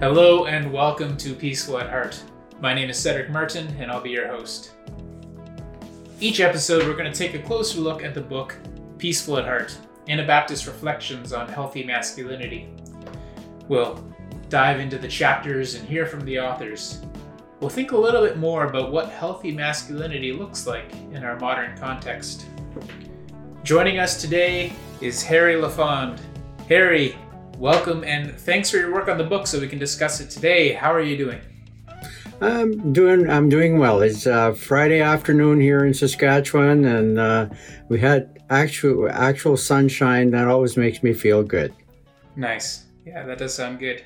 Hello and welcome to Peaceful at Heart. My name is Cedric Martin and I'll be your host. Each episode, we're going to take a closer look at the book Peaceful at Heart Anabaptist Reflections on Healthy Masculinity. We'll dive into the chapters and hear from the authors. We'll think a little bit more about what healthy masculinity looks like in our modern context. Joining us today is Harry Lafond. Harry, welcome and thanks for your work on the book so we can discuss it today. How are you doing? I'm doing. I'm doing well. It's uh, Friday afternoon here in Saskatchewan, and uh, we had actual actual sunshine. That always makes me feel good. Nice. Yeah, that does sound good.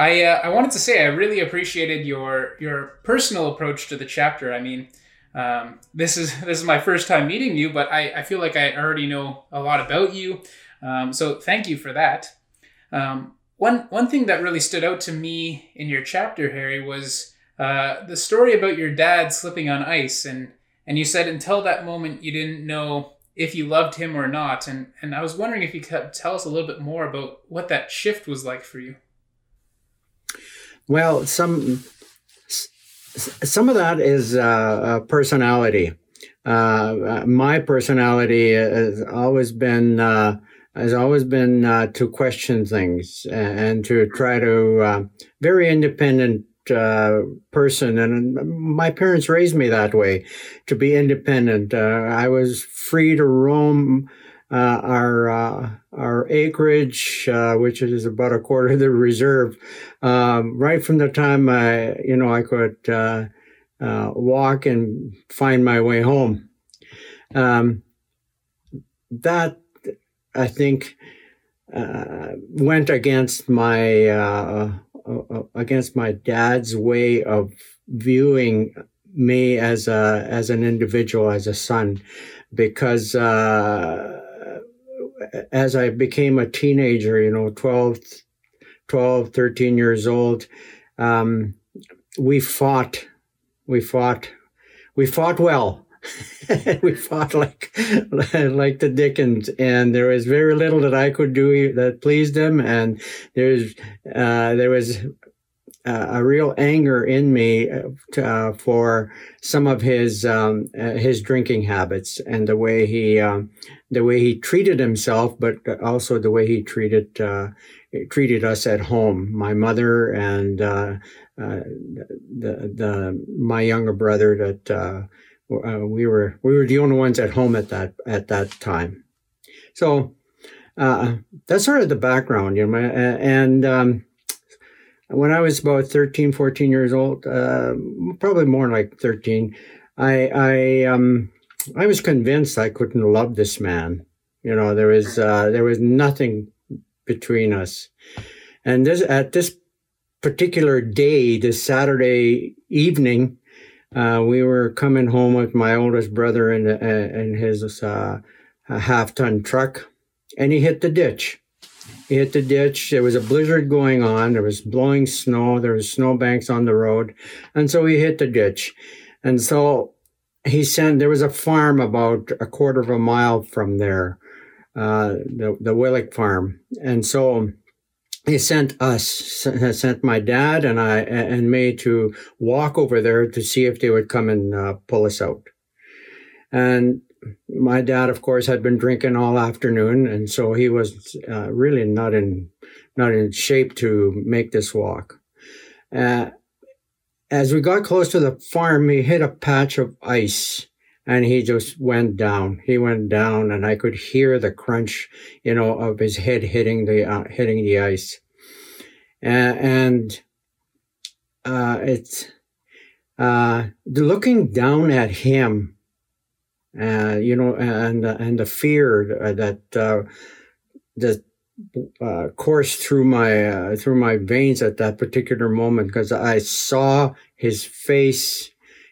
I uh, I wanted to say I really appreciated your your personal approach to the chapter. I mean, um, this is this is my first time meeting you, but I, I feel like I already know a lot about you. Um, so thank you for that. Um, one one thing that really stood out to me in your chapter, Harry, was uh, the story about your dad slipping on ice, and and you said until that moment you didn't know if you loved him or not, and and I was wondering if you could tell us a little bit more about what that shift was like for you. Well, some some of that is uh, personality. Uh, my personality has always been uh, has always been uh, to question things and to try to uh, very independent uh, person and my parents raised me that way to be independent uh, i was free to roam uh, our uh, our acreage which is about a quarter of the reserve. Um, right from the time i you know i could walk and find my way home. Um, that I think uh, went against my uh, uh, against my dad's way of viewing me as a as an individual, as a son, because uh, as I became a teenager, you know, 12, 12 13 years old, um, we fought, we fought, we fought well. We fought like like the Dickens, and there was very little that I could do that pleased him, and there's uh, there was uh, a real anger in me uh, for some of his um, uh, his drinking habits and the way he um, the way he treated himself, but also the way he treated uh, treated us at home, my mother and uh, the the my younger brother that uh, we were we were the only ones at home at that at that time. So uh, that's sort of the background, you know. And um, when I was about 13, 14 years old, uh, probably more like 13, I I um, I was convinced I couldn't love this man. You know, there was uh, there was nothing between us. And this at this particular day, this Saturday evening, uh, we were coming home with my oldest brother in, in his uh, half ton truck, and he hit the ditch. He hit the ditch. There was a blizzard going on. There was blowing snow. There was snowbanks on the road. And so he hit the ditch. And so he sent, there was a farm about a quarter of a mile from there, uh, the, the Willick farm. And so he sent us, sent my dad and I and me to walk over there to see if they would come and uh, pull us out. And my dad, of course, had been drinking all afternoon, and so he was uh, really not in not in shape to make this walk. Uh, as we got close to the farm, he hit a patch of ice and he just went down. He went down, and I could hear the crunch, you know, of his head hitting the uh, hitting the ice. And uh, it's uh, looking down at him, uh, you know, and and the fear that uh, that uh, coursed through my uh, through my veins at that particular moment because I saw his face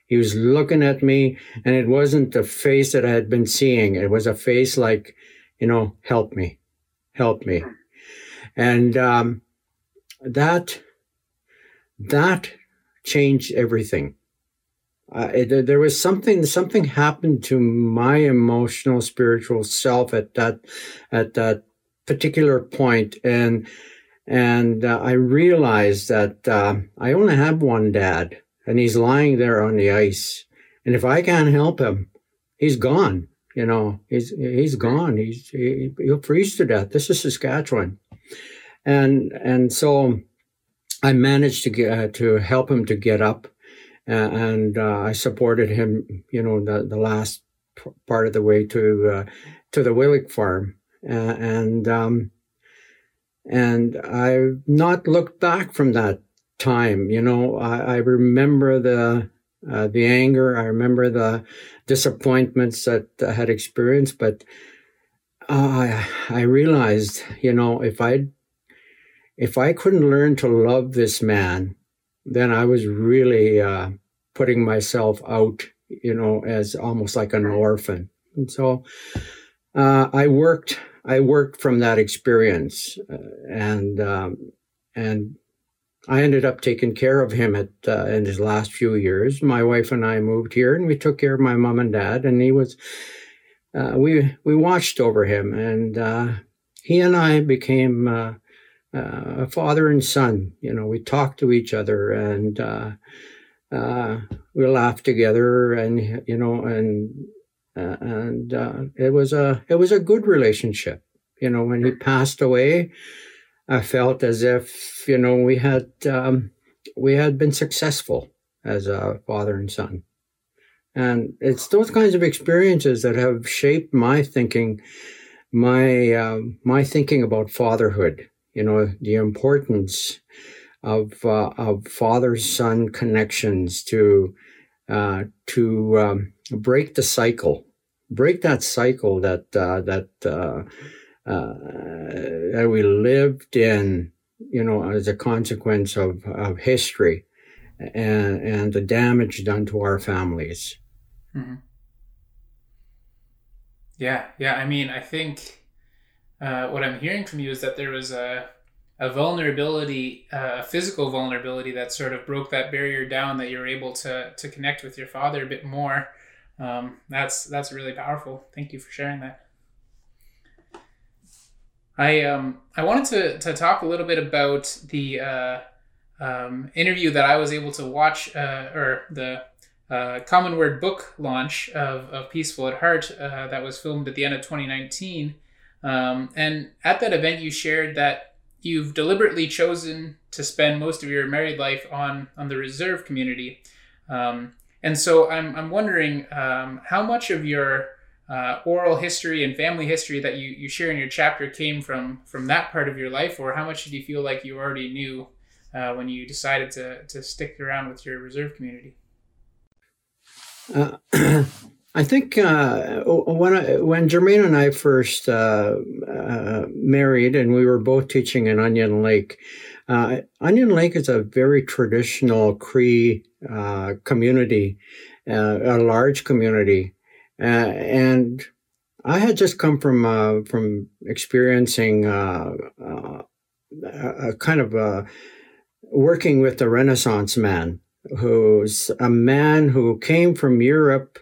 he was looking at me, and it wasn't the face that I had been seeing. It was a face like, you know, help me, help me. And um, that, that changed everything. Uh, it, there was something something happened to my emotional spiritual self at that at that particular point and and uh, I realized that uh, I only have one dad and he's lying there on the ice and if I can't help him he's gone you know he's he's gone he's he, he'll freeze to death. This is Saskatchewan. And and so I managed to get uh, to help him to get up and uh, I supported him, you know, the, the last part of the way to uh, to the Willick farm, and um, and I've not looked back from that time. You know, I, I remember the uh, the anger, I remember the disappointments that I had experienced, but uh, I I realized, you know, if I if I couldn't learn to love this man then I was really uh, putting myself out, you know, as almost like an orphan. And so uh, I worked. I worked from that experience, uh, and um, and I ended up taking care of him at uh, in his last few years. My wife and I moved here, and we took care of my mom and dad, and he was. Uh, we we watched over him, and uh, he and I became uh, father and son. You know, we talked to each other and uh, uh, we laughed together, and you know, and uh, and uh, it was a it was a good relationship. You know, when he passed away, I felt as if you know we had um, we had been successful as a father and son. And it's those kinds of experiences that have shaped my thinking, my uh, my thinking about fatherhood you know, the importance of uh, of father son connections to uh, to um, break the cycle, break that cycle that uh, that uh, uh, that we lived in, you know, as a consequence of of history and and the damage done to our families. Mm-hmm. Yeah, yeah. I mean, I think uh, what I'm hearing from you is that there was a a vulnerability, uh, a physical vulnerability that sort of broke that barrier down. That you're able to to connect with your father a bit more. Um, that's that's really powerful. Thank you for sharing that. I um I wanted to to talk a little bit about the uh, um, interview that I was able to watch, uh, or the uh, Common Word book launch of, of Peaceful at Heart uh, that was filmed at the end of 2019. Um, and at that event, you shared that you've deliberately chosen to spend most of your married life on on the reserve community. Um, and so I'm, I'm wondering um, how much of your uh, oral history and family history that you, you share in your chapter came from from that part of your life, or how much did you feel like you already knew uh, when you decided to, to stick around with your reserve community? Uh, I think uh, when I, when Germaine and I first uh, uh, married, and we were both teaching in Onion Lake. Uh, Onion Lake is a very traditional Cree uh, community, uh, a large community, and I had just come from from experiencing a kind of working with the Renaissance man, who's a man who came from Europe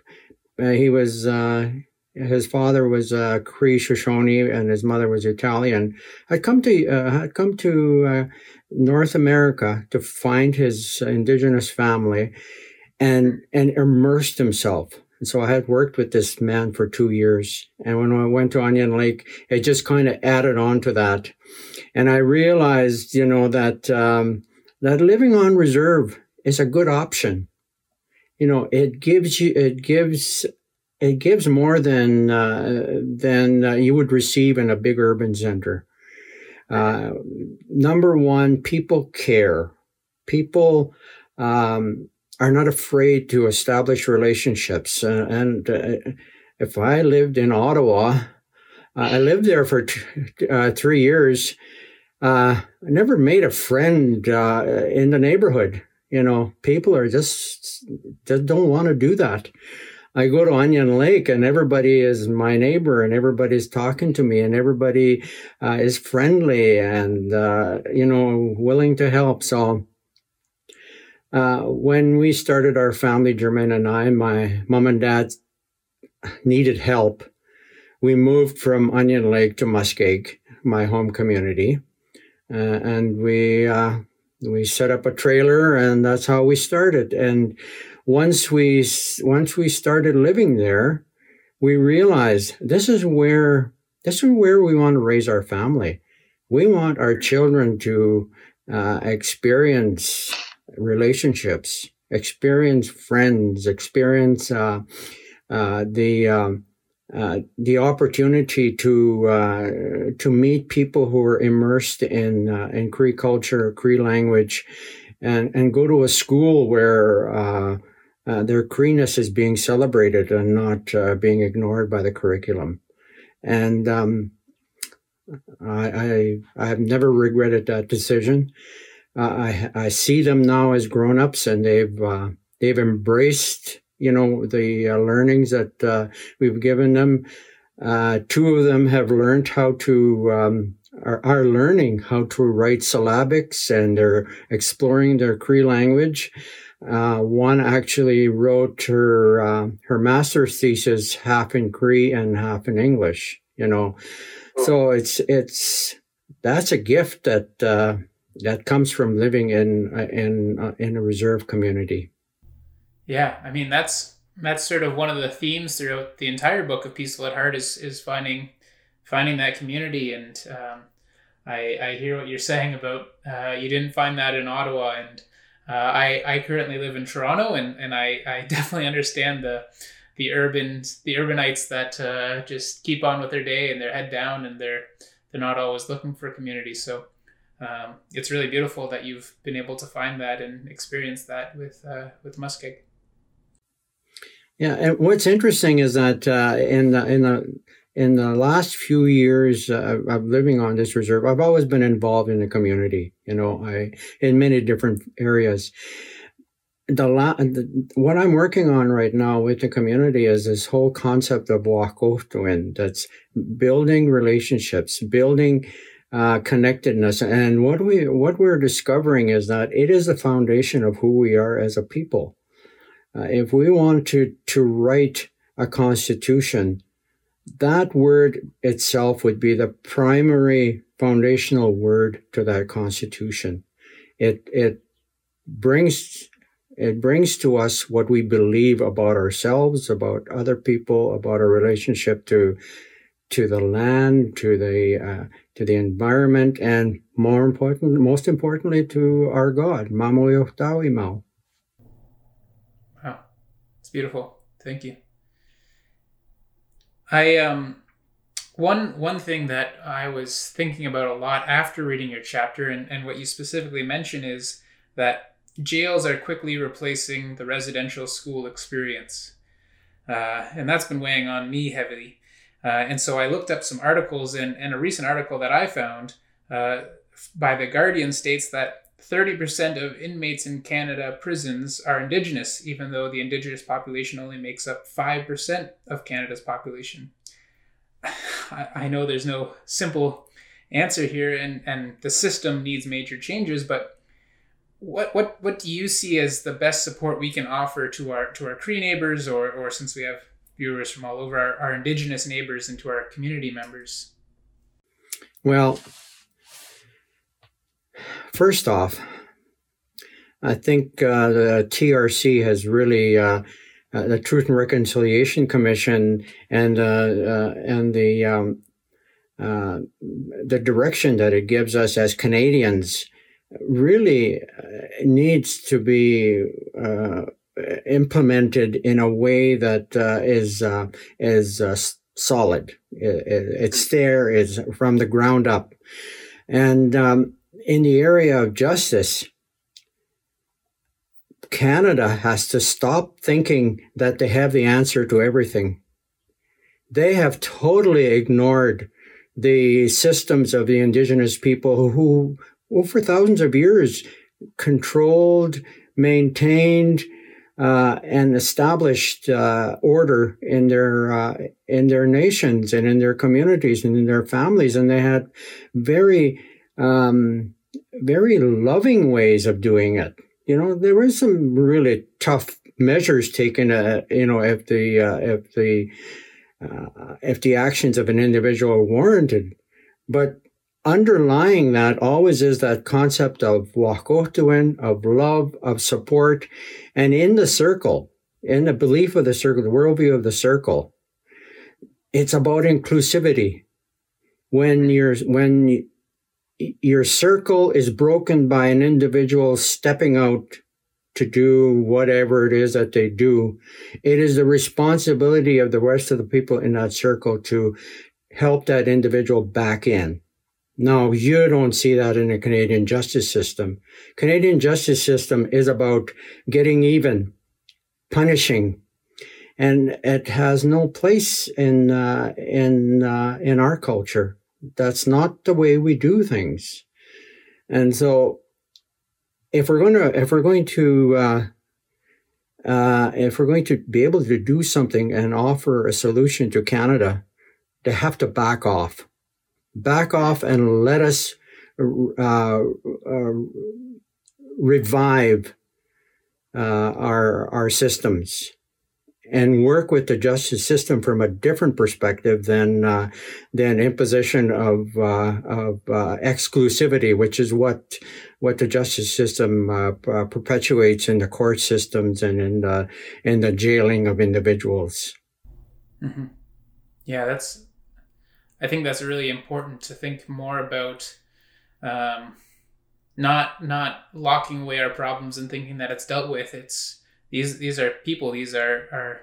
uh, he was uh, his father was uh, Cree Shoshone and his mother was Italian. Had come to uh, had come to uh, North America to find his indigenous family, and and immersed himself. And so I had worked with this man for two years, and when I went to Onion Lake, it just kind of added on to that, and I realized, you know, that um, that living on reserve is a good option you know it gives you it gives it gives more than uh, than uh, you would receive in a big urban center. Uh, number one, people care. People um, are not afraid to establish relationships. Uh, and uh, if I lived in Ottawa, I lived there for t- uh, three years. I never made a friend in the neighborhood. You know, people are just, just don't want to do that. I go to Onion Lake and everybody is my neighbor and everybody's talking to me and everybody uh, is friendly and, uh, you know, willing to help. So, uh, when we started our family, Germaine and I, my mom and dad needed help. We moved from Onion Lake to Muskeg, my home community, uh, and we uh, we set up a trailer, and that's how we started. And once we once we started living there, we realized this is where this is where we want to raise our family. We want our children to uh, experience relationships, experience friends, experience uh, uh, the um, uh, the opportunity to uh, to meet people who are immersed in uh, in Cree culture, Cree language, and and go to a school where uh, their Creeness is being celebrated and not being ignored by the curriculum. And um, I, I I have never regretted that decision. I I see them now as grown ups, and they've they've embraced you know, the uh, learnings that uh, we've given them. Uh, two of them have learned how to, um, are, are, learning how to write syllabics and they're exploring their Cree language. Uh, one actually wrote her, uh, her master's thesis half in Cree and half in English, you know. So it's, it's, that's a gift that, uh, that comes from living in, in, in a reserve community. Yeah, I mean that's that's sort of one of the themes throughout the entire book of Peaceful at Heart is is finding finding that community. And um, I I hear what you're saying about uh, you didn't find that in Ottawa. And uh, I I currently live in Toronto and and I I definitely understand the the urban the urbanites that uh, just keep on with their day and their head down and they're they're not always looking for community. So um, it's really beautiful that you've been able to find that and experience that with uh, with Muskeg. Yeah, and what's interesting is that uh, in the in the in the last few years uh, of living on this reserve, I've always been involved in the community. You know, I in many different areas. The, la- the what I'm working on right now with the community is this whole concept of wahkohtowin that's building relationships, building uh, connectedness, and what we what we're discovering is that it is the foundation of who we are as a people uh, if we wanted to, write a constitution, that word itself would be the primary foundational word to that constitution. It, it brings, it brings to us what we believe about ourselves, about other people, about our relationship to, to the land, to the, uh, to the environment, and more important, most importantly, to our God, Mamoyotawimau. It's beautiful. Thank you. I um one one thing that I was thinking about a lot after reading your chapter and, and what you specifically mention is that jails are quickly replacing the residential school experience. Uh, and that's been weighing on me heavily. Uh, and so I looked up some articles, and, and a recent article that I found uh, by The Guardian states that 30% of inmates in Canada prisons are Indigenous, even though the Indigenous population only makes up 5% of Canada's population. I, know there's no simple answer here, and, and the system needs major changes, but what, what, what do you see as the best support we can offer to our, to our Cree neighbors, or, or since we have viewers from all over, our, our Indigenous neighbors and to our community members? Well, First off, I think uh, the TRC has really uh, uh, the Truth and Reconciliation Commission and uh, uh, and the um, uh, the direction that it gives us as Canadians really needs to be implemented in a way that is is solid. It, it's there. It's from the ground up, and um, in the area of justice, Canada has to stop thinking that they have the answer to everything. They have totally ignored the systems of the indigenous people who, who for thousands of years, controlled, maintained, uh, and established uh, order in their uh, in their nations and in their communities and in their families, and they had very um, very loving ways of doing it. You know, there were some really tough measures taken. Uh, you know, if the uh, if the uh, if the actions of an individual are warranted, but underlying that always is that concept of wahkohtowin, of love, of support, and in the circle, in the belief of the circle, the worldview of the circle, it's about inclusivity. When you're when your circle is broken by an individual stepping out to do whatever it is that they do, it is the responsibility of the rest of the people in that circle to help that individual back in. No, you don't see that in the Canadian justice system. Canadian justice system is about getting even, punishing, and it has no place in uh, in uh, in our culture. That's not the way we do things. And so, if we're going to if we're going to uh, uh, if we're going to be able to do something and offer a solution to Canada, they have to back off, back off, and let us uh, uh revive uh, our our systems and work with the justice system from a different perspective than uh, than imposition of uh, of uh, exclusivity, which is what what the justice system uh, uh, perpetuates in the court systems and in the in the jailing of individuals. Mm-hmm. Yeah, that's. I think that's really important to think more about. Um, not not locking away our problems and thinking that it's dealt with. It's these these are people these are are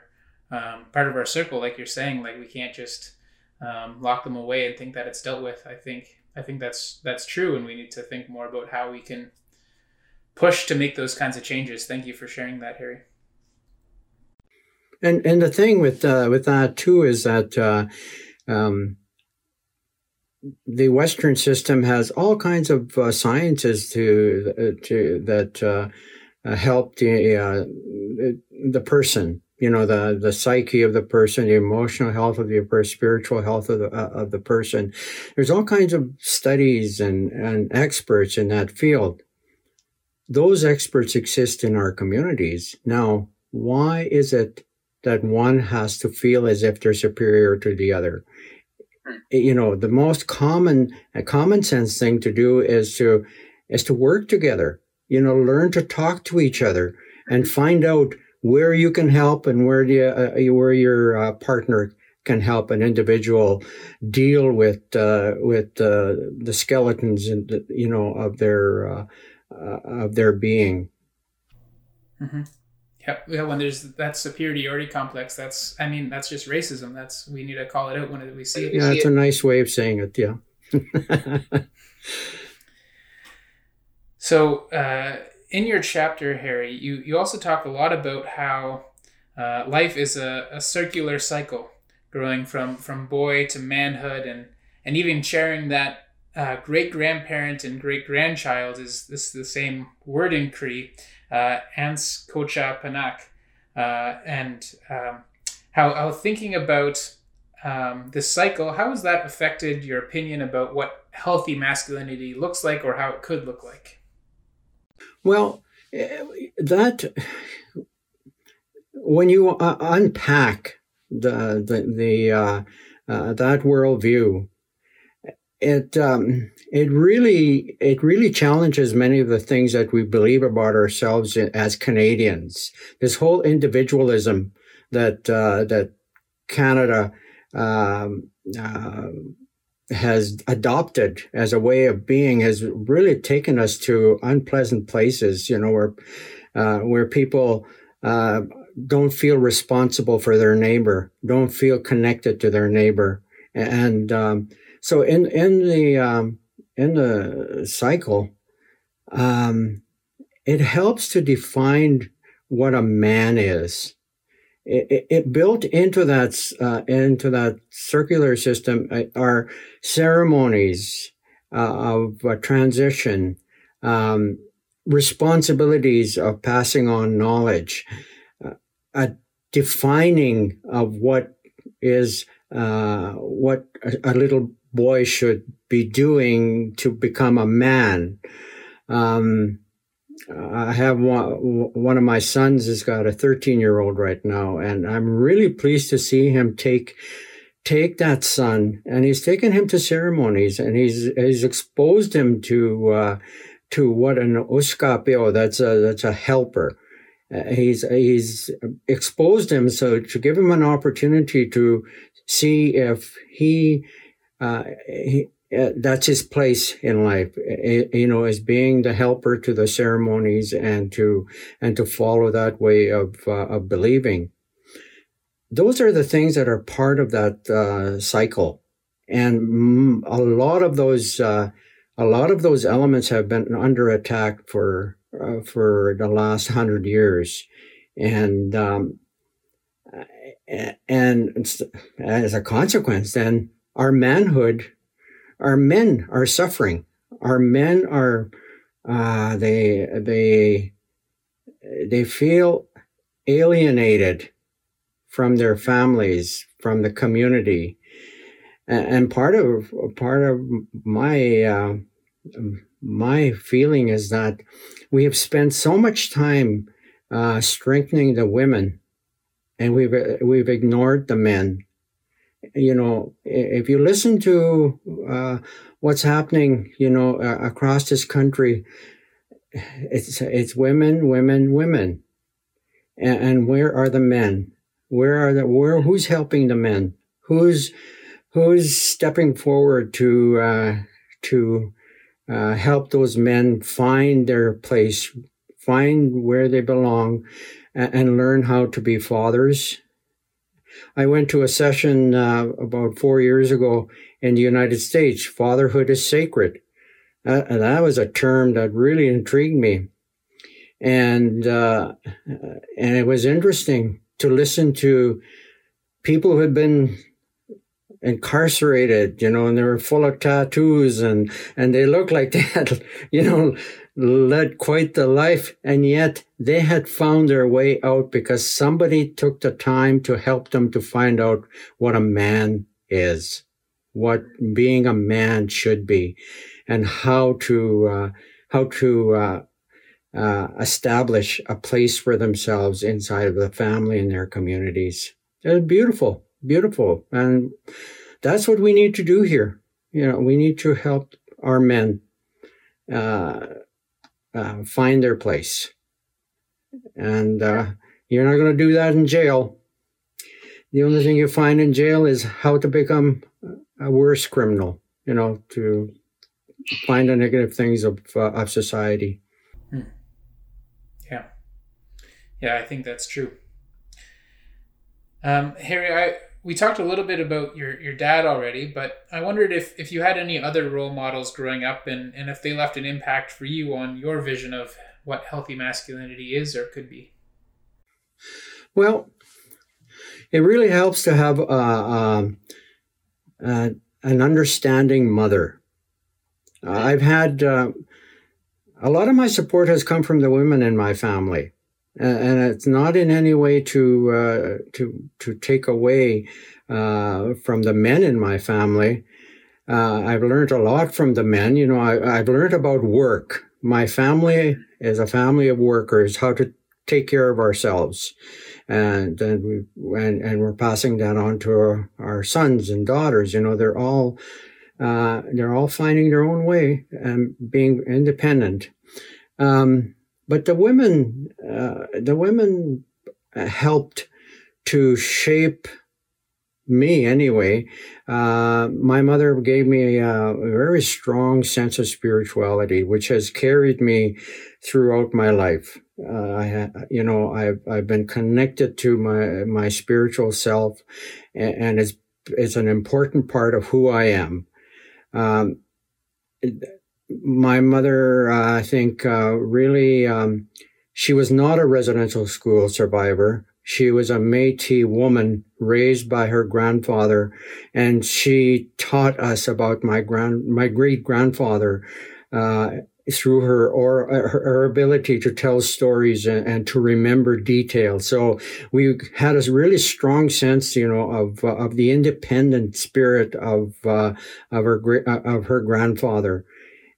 um, part of our circle like you're saying like we can't just um, lock them away and think that it's dealt with. I think i think that's that's true and we need to think more about how we can push to make those kinds of changes. Thank you for sharing that harry. And and the thing with uh, with that too is that uh, um, the Western system has all kinds of uh, sciences to uh, to that uh, uh, help the uh, the person you know the the psyche of the person the emotional health of the person spiritual health of the uh, of the person. There's all kinds of studies and and experts in that field. Those experts exist in our communities. Now why is it that one has to feel as if they're superior to the other? You know the most common common sense thing to do is to is to work together you know, learn to talk to each other and find out where you can help and where you, uh, where your uh, partner can help an individual deal with uh, with uh, the skeletons and you know of their uh, uh, of their being. Mm-hmm. Yeah, yeah. When there's that superiority complex, that's I mean that's just racism. That's we need to call it out when we see it. Yeah, it's a nice way of saying it. Yeah. So, uh, in your chapter, Harry, you, you also talk a lot about how uh, life is a, a circular cycle, growing from, from boy to manhood, and, and even sharing that uh, great grandparent and great grandchild is this the same word in Cree, uh, Ans Kocha Panak, uh, and um, how, how thinking about um, this cycle, how has that affected your opinion about what healthy masculinity looks like or how it could look like? Well, that when you uh, unpack the the, the uh, uh, that worldview, it um, it really it really challenges many of the things that we believe about ourselves as Canadians. This whole individualism that uh, that Canada um, uh, has adopted as a way of being has really taken us to unpleasant places, you know, where uh, where people uh, don't feel responsible for their neighbor, don't feel connected to their neighbor, and um, so in in the um, in the cycle, um, it helps to define what a man is it, it, built into that uh, into that circular system uh, are ceremonies uh, of uh, transition, um, responsibilities of passing on knowledge, uh, a defining of what is uh, what a, a, little boy should be doing to become a man. Um, I have one, one of my sons has got a 13 year old right now, and I'm really pleased to see him take take that son and he's taken him to ceremonies and he's he's exposed him to uh, to what an uskapio that's a that's a helper. Uh, he's he's exposed him so to give him an opportunity to see if he, uh, he that's his place in life uh, you know as being the helper to the ceremonies and to and to follow that way of uh, of believing. Those are the things that are part of that uh, cycle. And a lot of those uh, a lot of those elements have been under attack for uh, for the last hundred years. And um, and as a consequence then our manhood our men are suffering our men are uh, they they they feel alienated from their families, from the community. And part of part of my uh, my feeling is that we have spent so much time uh, strengthening the women, and we've we've ignored the men. You know, if you listen to uh, what's happening, you know, across this country, it's it's women, women, women, and, and where are the men? Where are the where? Who's helping the men? Who's who's stepping forward to uh, to uh, help those men find their place, find where they belong, and, and learn how to be fathers? I went to a session uh, about four years ago in the United States. Fatherhood is sacred. Uh, that was a term that really intrigued me, and uh, and it was interesting to listen to people who had been incarcerated, you know, and they were full of tattoos and, and they looked like they had, you know, led quite the life. And yet they had found their way out because somebody took the time to help them to find out what a man is, what being a man should be and how to, uh, how to, uh, uh, establish a place for themselves inside of the family and their communities. It's beautiful, beautiful. And that's what we need to do here. You know, we need to help our men uh, uh, find their place. And uh, you're not going to do that in jail. The only thing you find in jail is how to become a worse criminal, you know, to find the negative things of, uh, of society. Yeah, Yeah I think that's true. Um, Harry, I we talked a little bit about your, your dad already, but I wondered if, if you had any other role models growing up and, and if they left an impact for you on your vision of what healthy masculinity is or could be. Well, it really helps to have uh, um, uh, an understanding mother. Uh, I've had uh, a lot of my support has come from the women in my family and it's not in any way to uh, to to take away uh, from the men in my family. Uh, I've learned a lot from the men. You know, I, have learned about work. My family is a family of workers. How to take care of ourselves, and and we and, and we're passing that on to our, our sons and daughters. You know, they're all uh, they're all finding their own way and being independent. Um, but the women, uh, the women helped to shape me anyway. Uh, my mother gave me a, a, very strong sense of spirituality, which has carried me throughout my life. Uh, I, you know, I've I've been connected to my my spiritual self, and, and it's it's an important part of who I am. Um, my mother, uh, I think, uh, really, um, she was not a residential school survivor. She was a Métis woman raised by her grandfather, and she taught us about my grand, my great grandfather, uh, through her or her, her, ability to tell stories and, and, to remember details. So we had a really strong sense, you know, of uh, of the independent spirit of uh, of her of her grandfather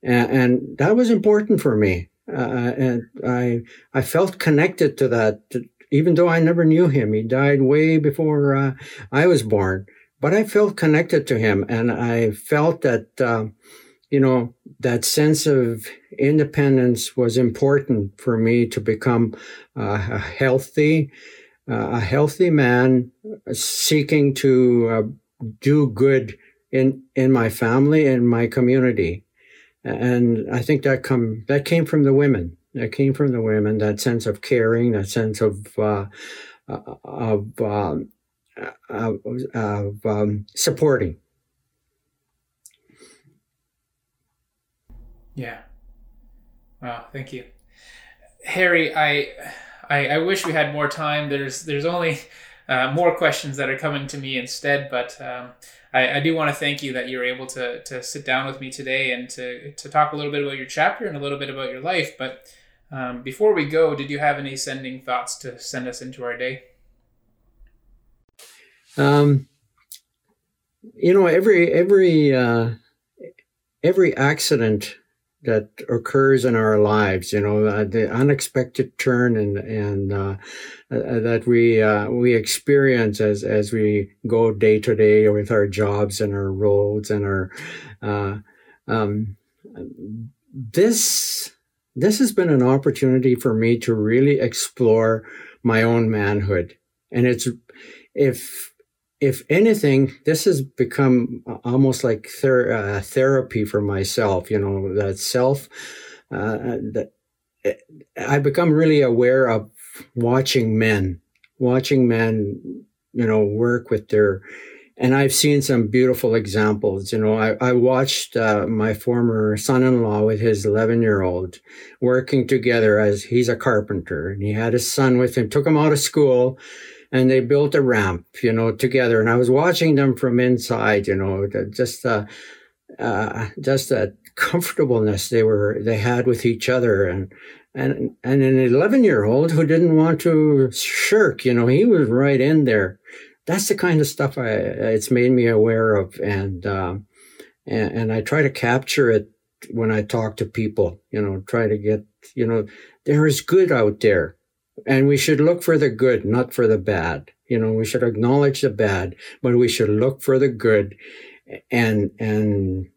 and, and that was important for me. uh, and I I felt connected to that, even though I never knew him. He died way before uh, I was born, but I felt connected to him, and I felt that uh, you know that sense of independence was important for me to become uh, a healthy, uh, a healthy man seeking to uh, do good in in my family and my community and I think that come that came from the women. That came from the women. That sense of caring, that sense of uh, of, um, of, of um, supporting. Yeah. Wow. Thank you, Harry. I, I, I wish we had more time. There's there's only uh, more questions that are coming to me instead, but. Um, I, I do want to thank you that you're able to to sit down with me today and to to talk a little bit about your chapter and a little bit about your life. But um, before we go, did you have any sending thoughts to send us into our day? Um, you know, every every uh, every accident that occurs in our lives, you know, uh, the unexpected turn and and uh, uh, that we uh, we experience as as we go day to day with our jobs and our roads and our uh, um, this this has been an opportunity for me to really explore my own manhood, and it's if if anything, this has become almost like ther- uh, therapy for myself. You know, that self uh, that eh, I become really aware of watching men, watching men, you know, work with their. And I've seen some beautiful examples. You know, I, I watched uh, my former son-in-law with his 11-year-old working together as he's a carpenter, and he had his son with him. Took him out of school and they built a ramp, you know, together. And I was watching them from inside, you know, just uh, uh, just that comfortableness they were they had with each other, and and and an eleven year old who didn't want to shirk, you know, he was right in there. That's the kind of stuff I it's made me aware of, and um, and, and I try to capture it when I talk to people. You know, try to get you know there is good out there and we should look for the good, not for the bad. You know, we should acknowledge the bad, but we should look for the good and, and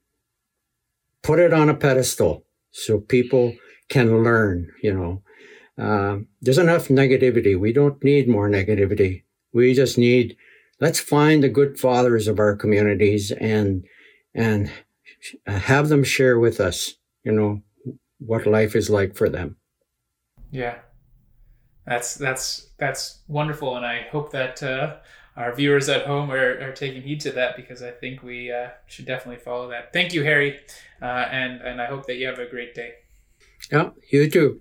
put it on a pedestal so people can learn, you know. Uh, there's enough negativity. We don't need more negativity. We just need, let's find the good fathers of our communities and, and have them share with us, you know, what life is like for them. Yeah that's that's that's wonderful, and I hope that uh, our viewers at home are, are taking heed to that because I think we uh, should definitely follow that. Thank you, Harry, uh, and and I hope that you have a great day. Yeah, you too.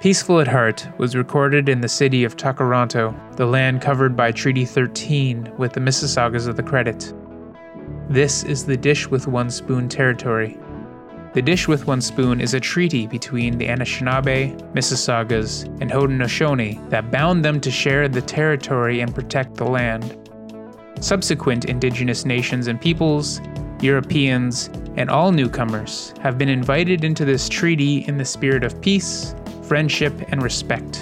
Peaceful at Heart was recorded in the city of Tkaronto, the land covered by Treaty 13 with the Mississaugas of the Credit. This is the Dish with One Spoon territory, the Dish with One Spoon is a treaty between the Anishinaabe, Mississaugas, and Haudenosaunee that bound them to share the territory and protect the land. Subsequent indigenous nations and peoples, Europeans, and all newcomers have been invited into this treaty in the spirit of peace, friendship, and respect.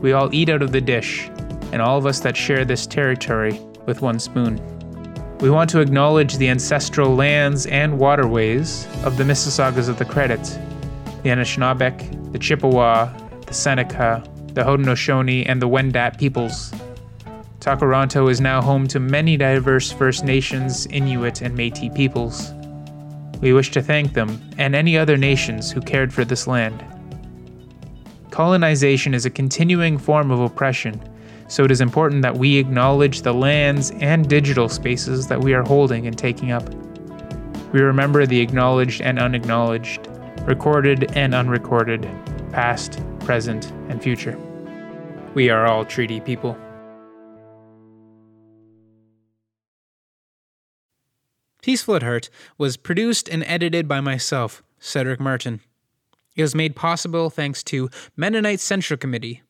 We all eat out of the dish, and all of us that share this territory with one spoon. We want to acknowledge the ancestral lands and waterways of the Mississaugas of the Credit, the Anishinaabeg, the Chippewa, the Seneca, the Haudenosaunee, and the Wendat peoples. Tkaronto is now home to many diverse First Nations, Inuit, and Metis peoples. We wish to thank them and any other nations who cared for this land. Colonization is a continuing form of oppression so it is important that we acknowledge the lands and digital spaces that we are holding and taking up. We remember the acknowledged and unacknowledged, recorded and unrecorded, past, present, and future. We are all treaty people. Peaceful at Heart was produced and edited by myself, Cedric Martin. It was made possible thanks to Mennonite Central Committee,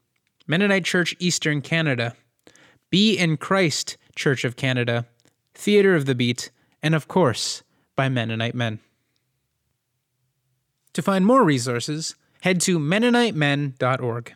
Mennonite Church Eastern Canada, Be in Christ Church of Canada, Theatre of the Beat, and of course, by Mennonite Men. To find more resources, head to MennoniteMen.org.